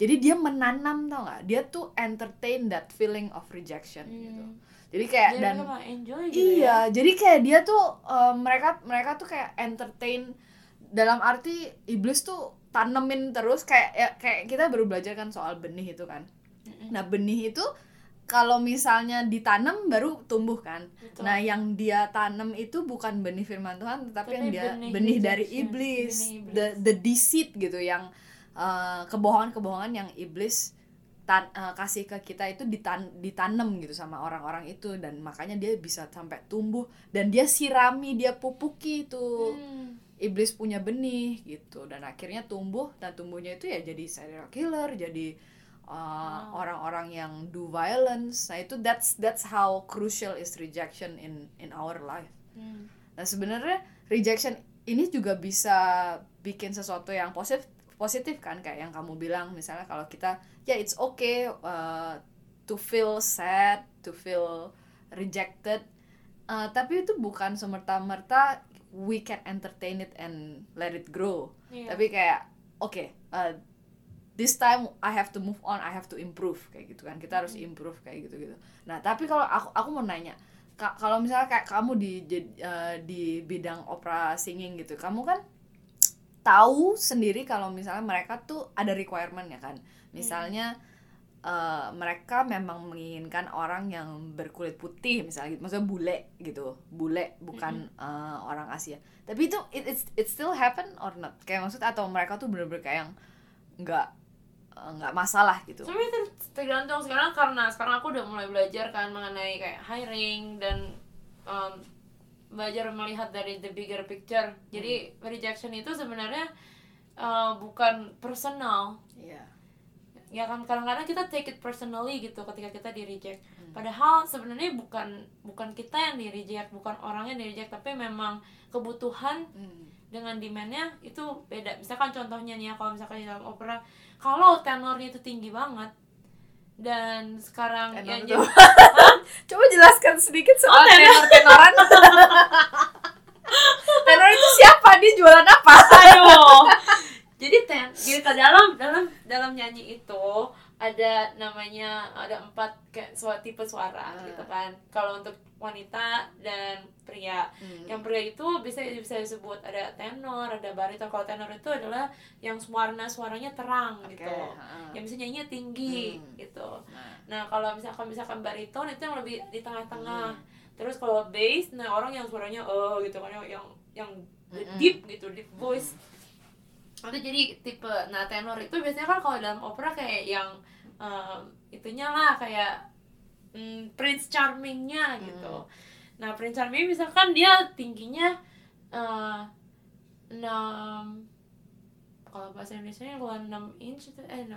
jadi dia menanam tau nggak? Dia tuh entertain that feeling of rejection gitu. Jadi kayak Jadi dan enjoy gitu ya. iya jadi kayak dia tuh eh, mereka mereka tuh kayak entertain dalam arti iblis tuh tanemin terus kayak ya, kayak kita baru belajar kan soal benih itu kan. Nah benih itu kalau misalnya ditanam baru tumbuh kan. Betul. nah yang dia tanam itu bukan benih firman Tuhan tetapi Tapi yang dia benih benih, dari rejection, iblis, benih iblis. the the deceit gitu yang eh, kebohongan-kebohongan yang iblis tan- eh, kasih ke kita itu ditan ditanam gitu sama orang-orang itu. Dan makanya dia bisa sampai tumbuh. Dan dia sirami dia pupuki itu. Hmm. Iblis punya benih gitu. Dan akhirnya tumbuh dan tumbuhnya itu ya jadi serial killer jadi uh, orang-orang yang do violence. Nah itu that's that's how crucial is rejection in in our life. Hmm. nah sebenarnya rejection ini juga bisa bikin sesuatu yang positif positif kan? Kayak yang kamu bilang misalnya kalau kita ya it's okay uh, to feel sad to feel rejected. Uh, tapi itu bukan semerta-merta we can entertain it and let it grow. Iya. tapi kayak oke uh, this time I have to move on I have to improve kayak gitu kan. Kita harus improve kayak gitu gitu nah tapi kalau aku aku mau nanya ka- kalau misalnya kayak kamu di uh, di bidang opera singing gitu kamu kan tahu sendiri kalau misalnya mereka tuh ada requirement ya kan misalnya uh, mereka memang menginginkan orang yang berkulit putih misalnya gitu. Maksudnya bule gitu. Bule bukan uh, orang Asia. Tapi itu it, it's- it still happen or not? Kayak maksud atau mereka tuh bener-bener kayak yang nggak uh, nggak masalah gitu? Tapi ter- tergantung. Sekarang karena sekarang aku udah mulai belajar kan mengenai kayak hiring dan um, belajar melihat dari the bigger picture. Jadi rejection itu sebenarnya uh, bukan personal. Iya. Ya kan kadang-kadang kita take it personally gitu ketika kita di reject. Padahal sebenarnya bukan bukan kita yang di reject, bukan orang yang di reject, tapi memang kebutuhan Hmm. dengan demandnya itu beda. Misalkan contohnya nih ya kalau misalkan di dalam opera kalau tenornya itu tinggi banget dan sekarang Tenor ya [laughs] coba jelaskan sedikit Oh, soal tenor. tenor tenoran. [laughs] Tenor itu siapa? Dia jualan apa? Aduh jadi ten jadi ke dalam dalam dalam nyanyi itu ada namanya ada empat kayak suara tipe suara Ah. gitu kan kalau untuk wanita dan pria Hmm. yang pria itu bisa bisa disebut ada tenor ada bariton kalau tenor itu adalah yang warna suaranya terang Oke, gitu ha-ha. yang bisa nyanyinya tinggi Hmm. gitu Nah. nah kalau misalkan misalkan bariton itu yang lebih di tengah-tengah Hmm. terus kalau bass nah orang yang suaranya oh gitu kan yang yang Mm-mm. deep gitu deep voice itu jadi tipe nah tenor itu biasanya kan kalau dalam opera kayak yang em, itunya lah kayak mm, prince charmingnya gitu. Nah prince charming misalkan dia tingginya eh, enam kalau bahasa Indonesia nya kalau 6 inch itu eh 6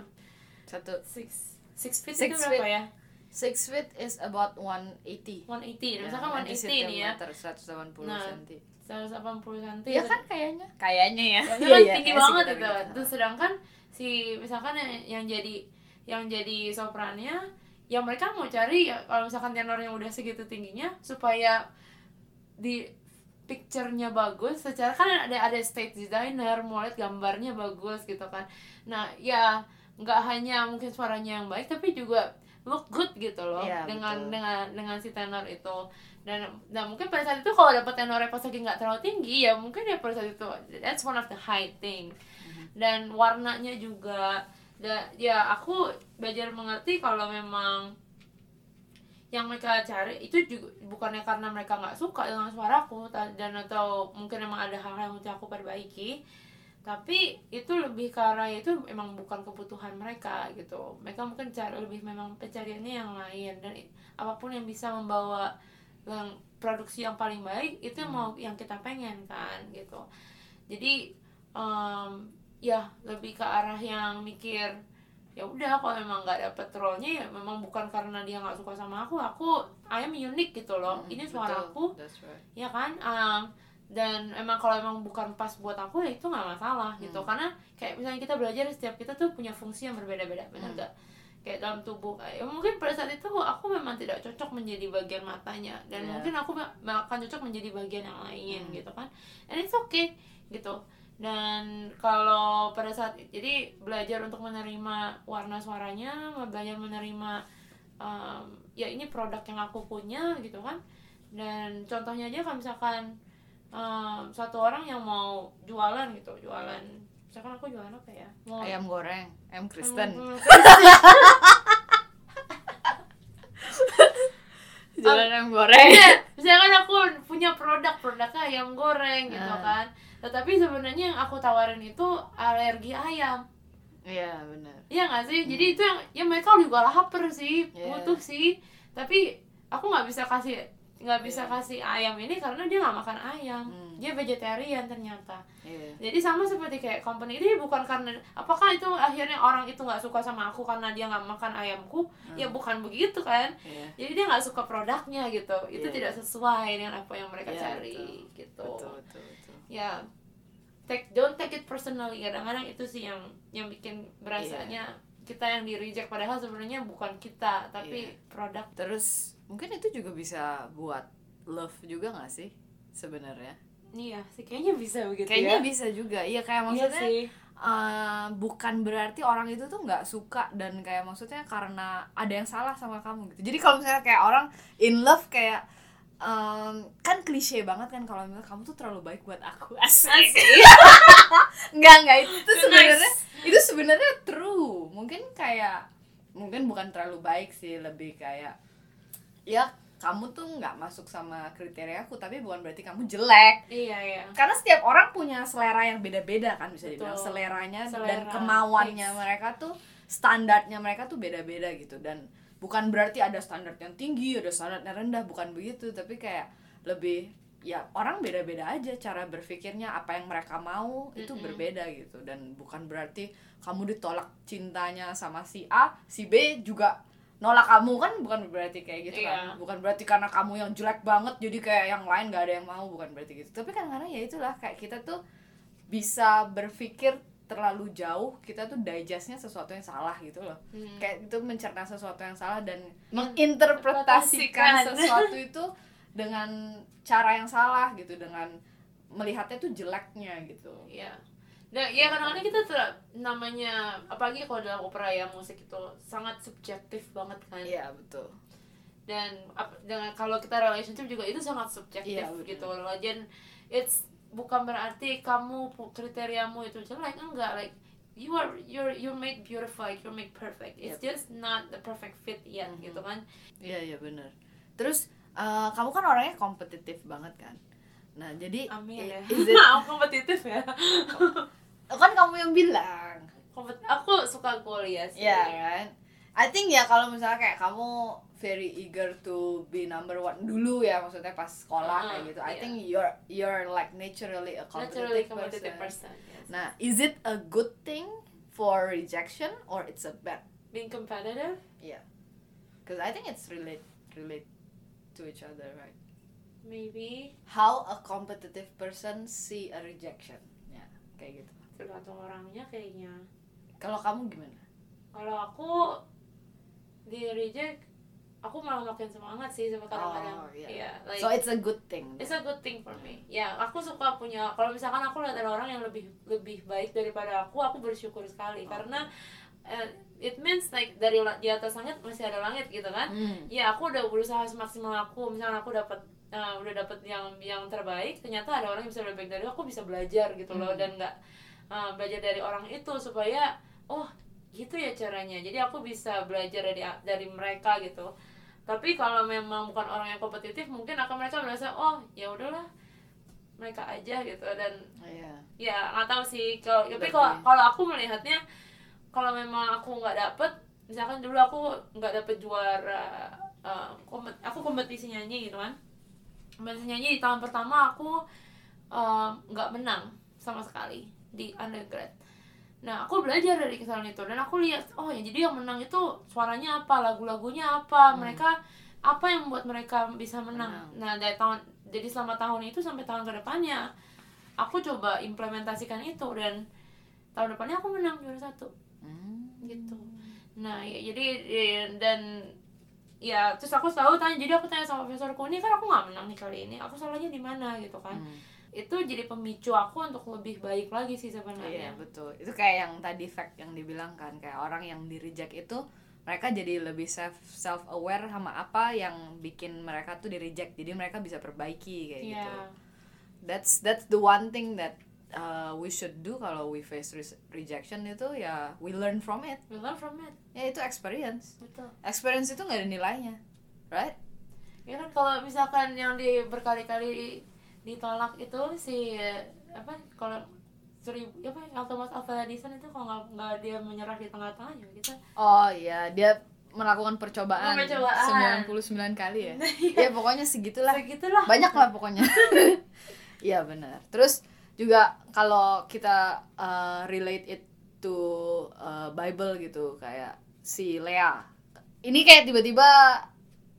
satu. six six feet Six itu berapa feet. ya? Six feet is about 180 180 misalkan 180 nih ya. 180 Nah, cm 180 cm Iya kan kayaknya kayaknya ya Ya, Iya, kan iya, tinggi kayak banget gitu. gitu. Terus sedangkan si misalkan yang, yang jadi yang jadi soprannya yang mereka mau cari ya kalau misalkan tenor yang udah segitu tingginya supaya di picture-nya bagus secara kan ada ada stage designer mau lihat gambarnya bagus gitu kan nah ya nggak hanya mungkin suaranya yang baik tapi juga look good gitu loh Iya, dengan betul. dengan dengan si tenor itu. Dan dan mungkin pada saat itu kalau dapet tenornya pas lagi nggak terlalu tinggi ya mungkin ya pada saat itu that's one of the high thing. Dan warnanya juga da, ya aku belajar mengerti kalau memang yang mereka cari itu juga bukannya karena mereka nggak suka dengan suaraku dan atau mungkin emang ada hal-hal yang harus aku perbaiki tapi itu lebih ke arah itu emang bukan kebutuhan mereka gitu. Mereka mungkin cari lebih memang pencariannya yang lain. Dan apa pun yang bisa membawa yang produksi yang paling baik itu yang mau yang kita pengen kan gitu. Jadi em, ya lebih ke arah yang mikir ya udah kalau emang nggak dapet role-nya ya memang bukan karena dia nggak suka sama aku aku I am unique gitu loh. Hmm, ini betul. suaraku That's right. ya kan? Em, dan emang kalau emang bukan pas buat aku ya itu nggak masalah gitu Hmm. karena kayak misalnya kita belajar setiap kita tuh punya fungsi yang berbeda-beda benar Hmm. nggak kayak dalam tubuh ya mungkin pada saat itu aku memang tidak cocok menjadi bagian matanya dan Iya. mungkin aku akan cocok menjadi bagian yang lain Hmm. gitu kan and it's okay gitu dan kalau pada saat jadi belajar untuk menerima warna suaranya belajar menerima em, ya ini produk yang aku punya gitu kan dan contohnya aja kalau misalkan em, satu orang yang mau jualan gitu jualan misalkan aku jualan apa ya mau Ayam goreng, ayam Kristen. Hmm, [laughs] Jualan ayam goreng. Iya, misalkan aku punya produk produknya ayam goreng gitu Ah. kan tetapi sebenarnya yang aku tawarin itu alergi ayam Iya, benar. Iya nggak sih? Jadi itu yang ya mereka juga lapar sih, Iya. butuh sih. Tapi aku nggak bisa kasih nggak bisa Iya. kasih ayam ini karena dia nggak makan ayam. Hmm. Dia vegetarian ternyata. Iya. Jadi sama seperti kayak company ini bukan karena apakah itu akhirnya orang itu nggak suka sama aku karena dia nggak makan ayamku? Ya bukan begitu kan. Iya. Jadi dia nggak suka produknya gitu. Itu Iya. tidak sesuai dengan apa yang mereka Iya, cari gitu Betul, betul, betul. ya take don't take it personally kadang-kadang itu sih yang yang bikin berasanya kita yang di reject padahal sebenarnya bukan kita tapi Iya. produk Terus mungkin itu juga bisa buat love juga gak sih sebenarnya? iya sih kayaknya bisa begitu Kayaknya ya bisa juga. Iya kayak iya maksudnya sih eh, bukan berarti orang itu tuh nggak suka dan kayak maksudnya karena ada yang salah sama kamu gitu. Jadi kalau misalnya kayak orang in love kayak em, kan klise banget kan kalau misalnya kamu tuh terlalu baik buat aku [laughs] asik. Enggak enggak itu tuh Nice. sebenarnya itu sebenarnya true. Mungkin kayak mungkin bukan terlalu baik sih lebih kayak ya kamu tuh nggak masuk sama kriteria aku tapi bukan berarti kamu jelek iya iya karena setiap orang punya selera yang beda-beda kan bisa dibilang Betul. seleranya dan Selera, kemauannya fix. mereka tuh standarnya mereka tuh beda-beda gitu dan bukan berarti ada standar yang tinggi ada standar yang rendah bukan begitu tapi kayak lebih ya orang beda-beda aja cara berpikirnya apa yang mereka mau itu Mm-mm. berbeda gitu dan bukan berarti kamu ditolak cintanya sama si A si B juga nolak kamu kan bukan berarti kayak gitu kan Iya. bukan berarti karena kamu yang jelek banget jadi kayak yang lain gak ada yang mau bukan berarti gitu tapi kadang-kadang ya itulah kayak kita tuh bisa berpikir terlalu jauh kita tuh digestnya sesuatu yang salah gitu loh Hmm. kayak itu mencerna sesuatu yang salah dan Interpretasikan. menginterpretasikan sesuatu itu dengan cara yang salah gitu dengan melihatnya tuh jeleknya gitu Iya. Dan ya kadang-kadang kita ter- namanya apalagi kalau dalam opera ya musik itu sangat subjektif banget kan. iya betul Dan ap- dengan kalau kita relationship juga itu sangat subjektif Iya, betul. gitu loh. Dan it's bukan berarti kamu kriteriamu itu jelek enggak like you are you're you're made beautiful, like, you're made perfect. It's just not the perfect fit yet Mhm. gitu kan. iya iya benar terus eh, kamu kan orangnya kompetitif banget kan nah jadi Amin ya. is it- [laughs] Aku kompetitif ya. Kan kamu yang bilang aku suka kuliah sih. Iya kan I think ya kalau misalnya kayak kamu very eager to be number one dulu ya maksudnya pas sekolah Uh-uh, kayak gitu I iya. think you're you're like naturally a competitive, Naturally competitive person. person. yes. Nah, is it a good thing for rejection or it's a bad? Being competitive Yeah. Because I think it's relate relate to each other, right? maybe How a competitive person see a rejection. Ya, kayak gitu. Tergantung orangnya kayaknya. Kalau kamu gimana? Kalau aku di reject, aku malah makin semangat sih sama kadang-kadang. Oh, iya. Iya, like so it's a good thing. it's a good thing for me. Ya, aku suka punya. Kalau misalkan aku lihat ada orang yang lebih lebih baik daripada aku, aku bersyukur sekali Oh. karena eh, it means like dari di atas langit masih ada langit gitu kan. Hmm. ya aku udah berusaha semaksimal aku misalnya aku dapat eh, udah dapat yang yang terbaik ternyata ada orang yang bisa lebih baik dari aku aku bisa belajar gitu loh Hmm. dan nggak eh, belajar dari orang itu supaya oh gitu ya caranya. Jadi aku bisa belajar dari dari mereka gitu. Tapi kalau memang bukan orang yang kompetitif mungkin akan mereka merasa oh ya udahlah mereka aja gitu. Dan Iya. ya nggak tahu sih. Kalau tapi kalau kalau aku melihatnya kalau memang aku nggak dapet misalkan dulu aku nggak dapet juara eh, kompet- aku kompetisi nyanyi gitu kan. Kompetisi nyanyi di tahun pertama aku eh, nggak menang sama sekali di undergrad. Nah aku belajar dari kesalahan itu dan aku lihat oh ya jadi yang menang itu suaranya apa lagu-lagunya apa mereka apa yang membuat mereka bisa menang, Menang. nah dari tahun jadi selama tahun itu sampai tahun ke depannya aku coba implementasikan itu dan tahun depannya aku menang juara satu. Hmm. gitu. Nah ya, jadi ya, dan ya terus aku selalu tanya jadi aku tanya sama profesorku ini kan aku nggak menang nih kali ini aku salahnya di mana? Gitu kan. Hmm. Itu jadi pemicu aku untuk lebih baik lagi sih Iya sebenarnya betul. Itu kayak yang tadi fact yang dibilang kan kayak orang yang di reject itu mereka jadi lebih self self aware sama apa yang bikin mereka tuh di reject. Jadi mereka bisa perbaiki kayak Iya. gitu. That's that's the one thing that uh, we should do kalau we face re- rejection itu ya we learn from it. we learn from it Ya itu experience. betul Experience itu nggak ada nilainya, right? ya kan kalau misalkan yang di berkali-kali ditolak itu si apa kalau seribu apa Thomas Alva Edison itu kalau nggak nggak dia menyerah di tengah-tengah juga kita Oh iya, dia melakukan percobaan, Percobaan. 99 kali ya. [laughs] ya pokoknya segitulah. segitulah banyak lah pokoknya [laughs] iya benar terus juga kalau kita uh, relate it to uh, Bible gitu kayak si Lea ini kayak tiba-tiba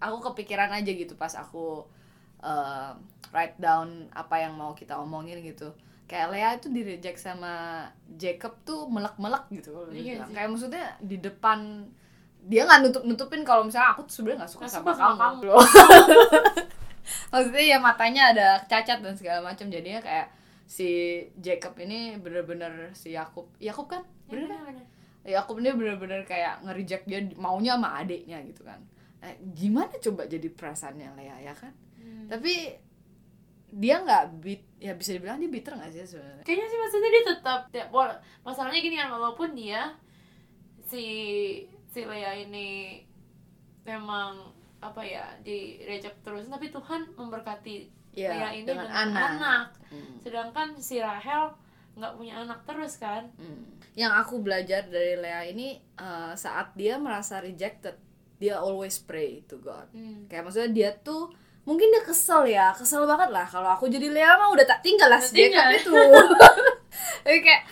aku kepikiran aja gitu pas aku uh, write down apa yang mau kita omongin gitu. Kayak Lea itu di reject sama Jacob tuh melek-melek gitu Iya sih. kayak maksudnya di depan dia nggak nutup nutupin kalau misalnya aku tuh sebenarnya nggak suka sama, suka sama kamu, kamu. [laughs] maksudnya ya matanya ada cacat dan segala macam. Jadinya kayak si Jacob ini bener-bener si Yakub. Yakub kan? Bener kan? bener Yakub ini bener-bener kayak nge-reject dia maunya sama adiknya gitu kan. Nah, gimana coba jadi perasaannya Lea ya kan? Hmm. tapi dia nggak bit ya bisa dibilang dia bitter nggak sih sebenarnya kayaknya sih maksudnya dia tetap ya, masalahnya gini kan walaupun dia si si Lea ini memang apa ya di reject terus tapi Tuhan memberkati Iya, Lea ini dengan dengan, anak. anak. Hmm. sedangkan si Rahel nggak punya anak terus kan Hmm. Yang aku belajar dari Lea ini uh, saat dia merasa rejected, dia always pray to God. hmm. Kayak maksudnya dia tuh mungkin dia kesel ya, kesel banget lah. Kalau aku jadi Lea mah udah tak tinggal lah si tinggal. itu. [laughs] Tapi kayak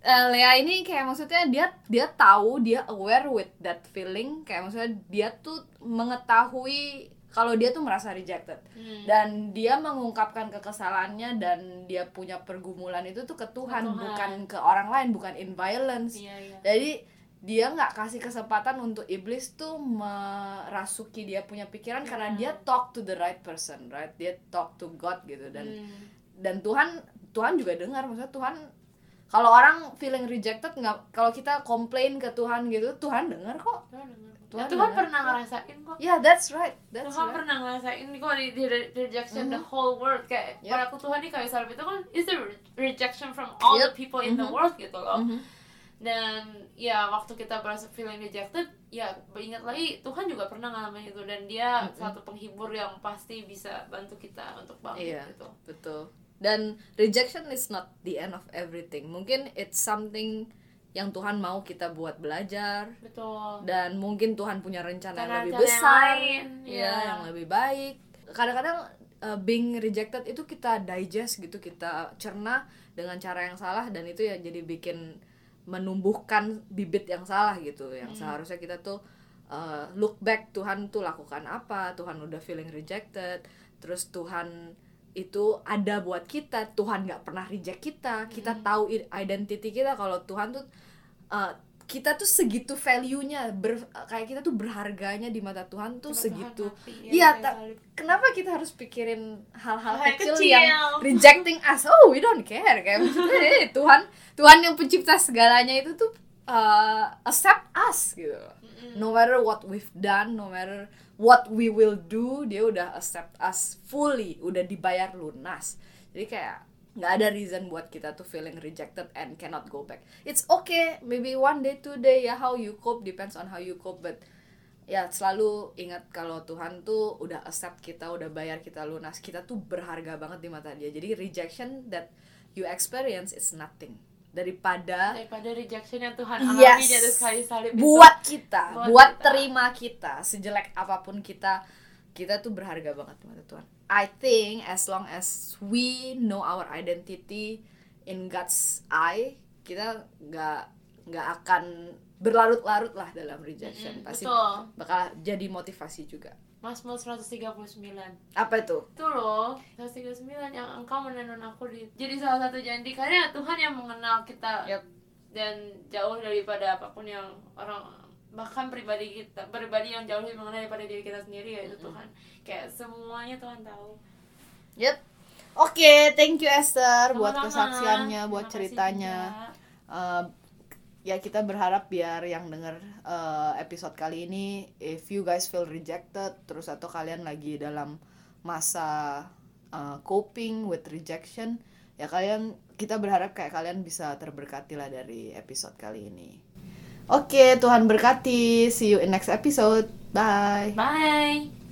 uh, Lea ini kayak maksudnya dia dia tahu dia aware with that feeling. Kayak maksudnya dia tuh mengetahui kalau dia tuh merasa rejected Hmm. dan dia mengungkapkan kekesalannya dan dia punya pergumulan itu tuh ke Tuhan, Tuhan. bukan ke orang lain bukan in violence iya iya jadi dia nggak kasih kesempatan untuk iblis tuh merasuki dia punya pikiran karena Hmm. dia talk to the right person right dia talk to God gitu dan Hmm. dan Tuhan Tuhan juga dengar maksudnya Tuhan kalau orang feeling rejected nggak kalau kita komplain ke Tuhan gitu Tuhan dengar kok Tuhan dengar. Tuhan Ya, Tuhan dengar. pernah ngerasain kok yeah that's right that's Tuhan right pernah ngerasain kok di, di, di rejection the whole world kayak Yep. pada aku Tuhan nih kayak Salib itu kan is the re- rejection from all the Yep. people in the Mhm. world gitu loh Mhm. Dan ya waktu kita berasa feeling rejected ya ingat lagi Tuhan juga pernah ngalamin itu. Dan dia satu penghibur yang pasti bisa bantu kita untuk bangkit Iya. gitu. betul. Dan rejection is not the end of everything. Mungkin it's something yang Tuhan mau kita buat belajar. Betul. Dan mungkin Tuhan punya rencana yang Rencana lebih yang besar. lain, ya iya. yang lebih baik. Kadang-kadang uh, being rejected itu kita digest gitu kita cerna dengan cara yang salah dan itu ya jadi bikin menumbuhkan bibit yang salah gitu yang Hmm. seharusnya kita tuh uh, look back Tuhan tuh lakukan apa Tuhan udah feeling rejected terus Tuhan itu ada buat kita Tuhan nggak pernah reject kita kita Hmm. tahu identity kita kalau Tuhan tuh uh, kita tuh segitu value-nya ber- kayak kita tuh berharganya di mata Tuhan tuh segitu. ya, iya salib. kenapa kita harus pikirin hal-hal Hal kecil, kecil. yang rejecting us? Oh we don't care kayak maksudnya eh, Tuhan Tuhan yang pencipta segalanya itu tuh uh, accept us gitu. No matter what we've done no matter what we will do dia udah accept us fully udah dibayar lunas. Jadi kayak nggak ada reason buat kita tuh feeling rejected and cannot go back it's okay maybe one day two day ya how you cope depends on how you cope but ya selalu ingat kalau Tuhan tuh udah accept kita udah bayar kita lunas kita tuh berharga banget di mata dia jadi rejection that you experience is nothing daripada daripada rejection yang Tuhan Yes. alami di atas kayu salib itu. buat kita Buat buat, kita. terima kita sejelek apa pun kita kita tuh berharga banget di mata Tuhan I think as long as we know our identity in God's eye kita nggak nggak akan berlarut-larut lah dalam rejection. Mm-mm, pasti betul. bakal jadi motivasi juga. Mazmur 139 apa itu itu loh 139 yang engkau menenon aku di jadi salah satu janji. Karena Tuhan yang mengenal kita Yep. dan jauh daripada apa pun yang orang bahkan pribadi kita pribadi yang jauh lebih mengenal daripada diri kita sendiri yaitu Tuhan kayak semuanya Tuhan tahu Yep. Oke, thank you Esther buat Sama-sama. kesaksiannya, buat Terima ceritanya. Eh, ya kita berharap biar yang denger eh, episode kali ini, if you guys feel rejected, terus atau kalian lagi dalam masa eh, coping with rejection, ya kalian kita berharap kayak kalian bisa terberkati lah dari episode kali ini. Oke, Tuhan berkati. See you in next episode. Bye. bye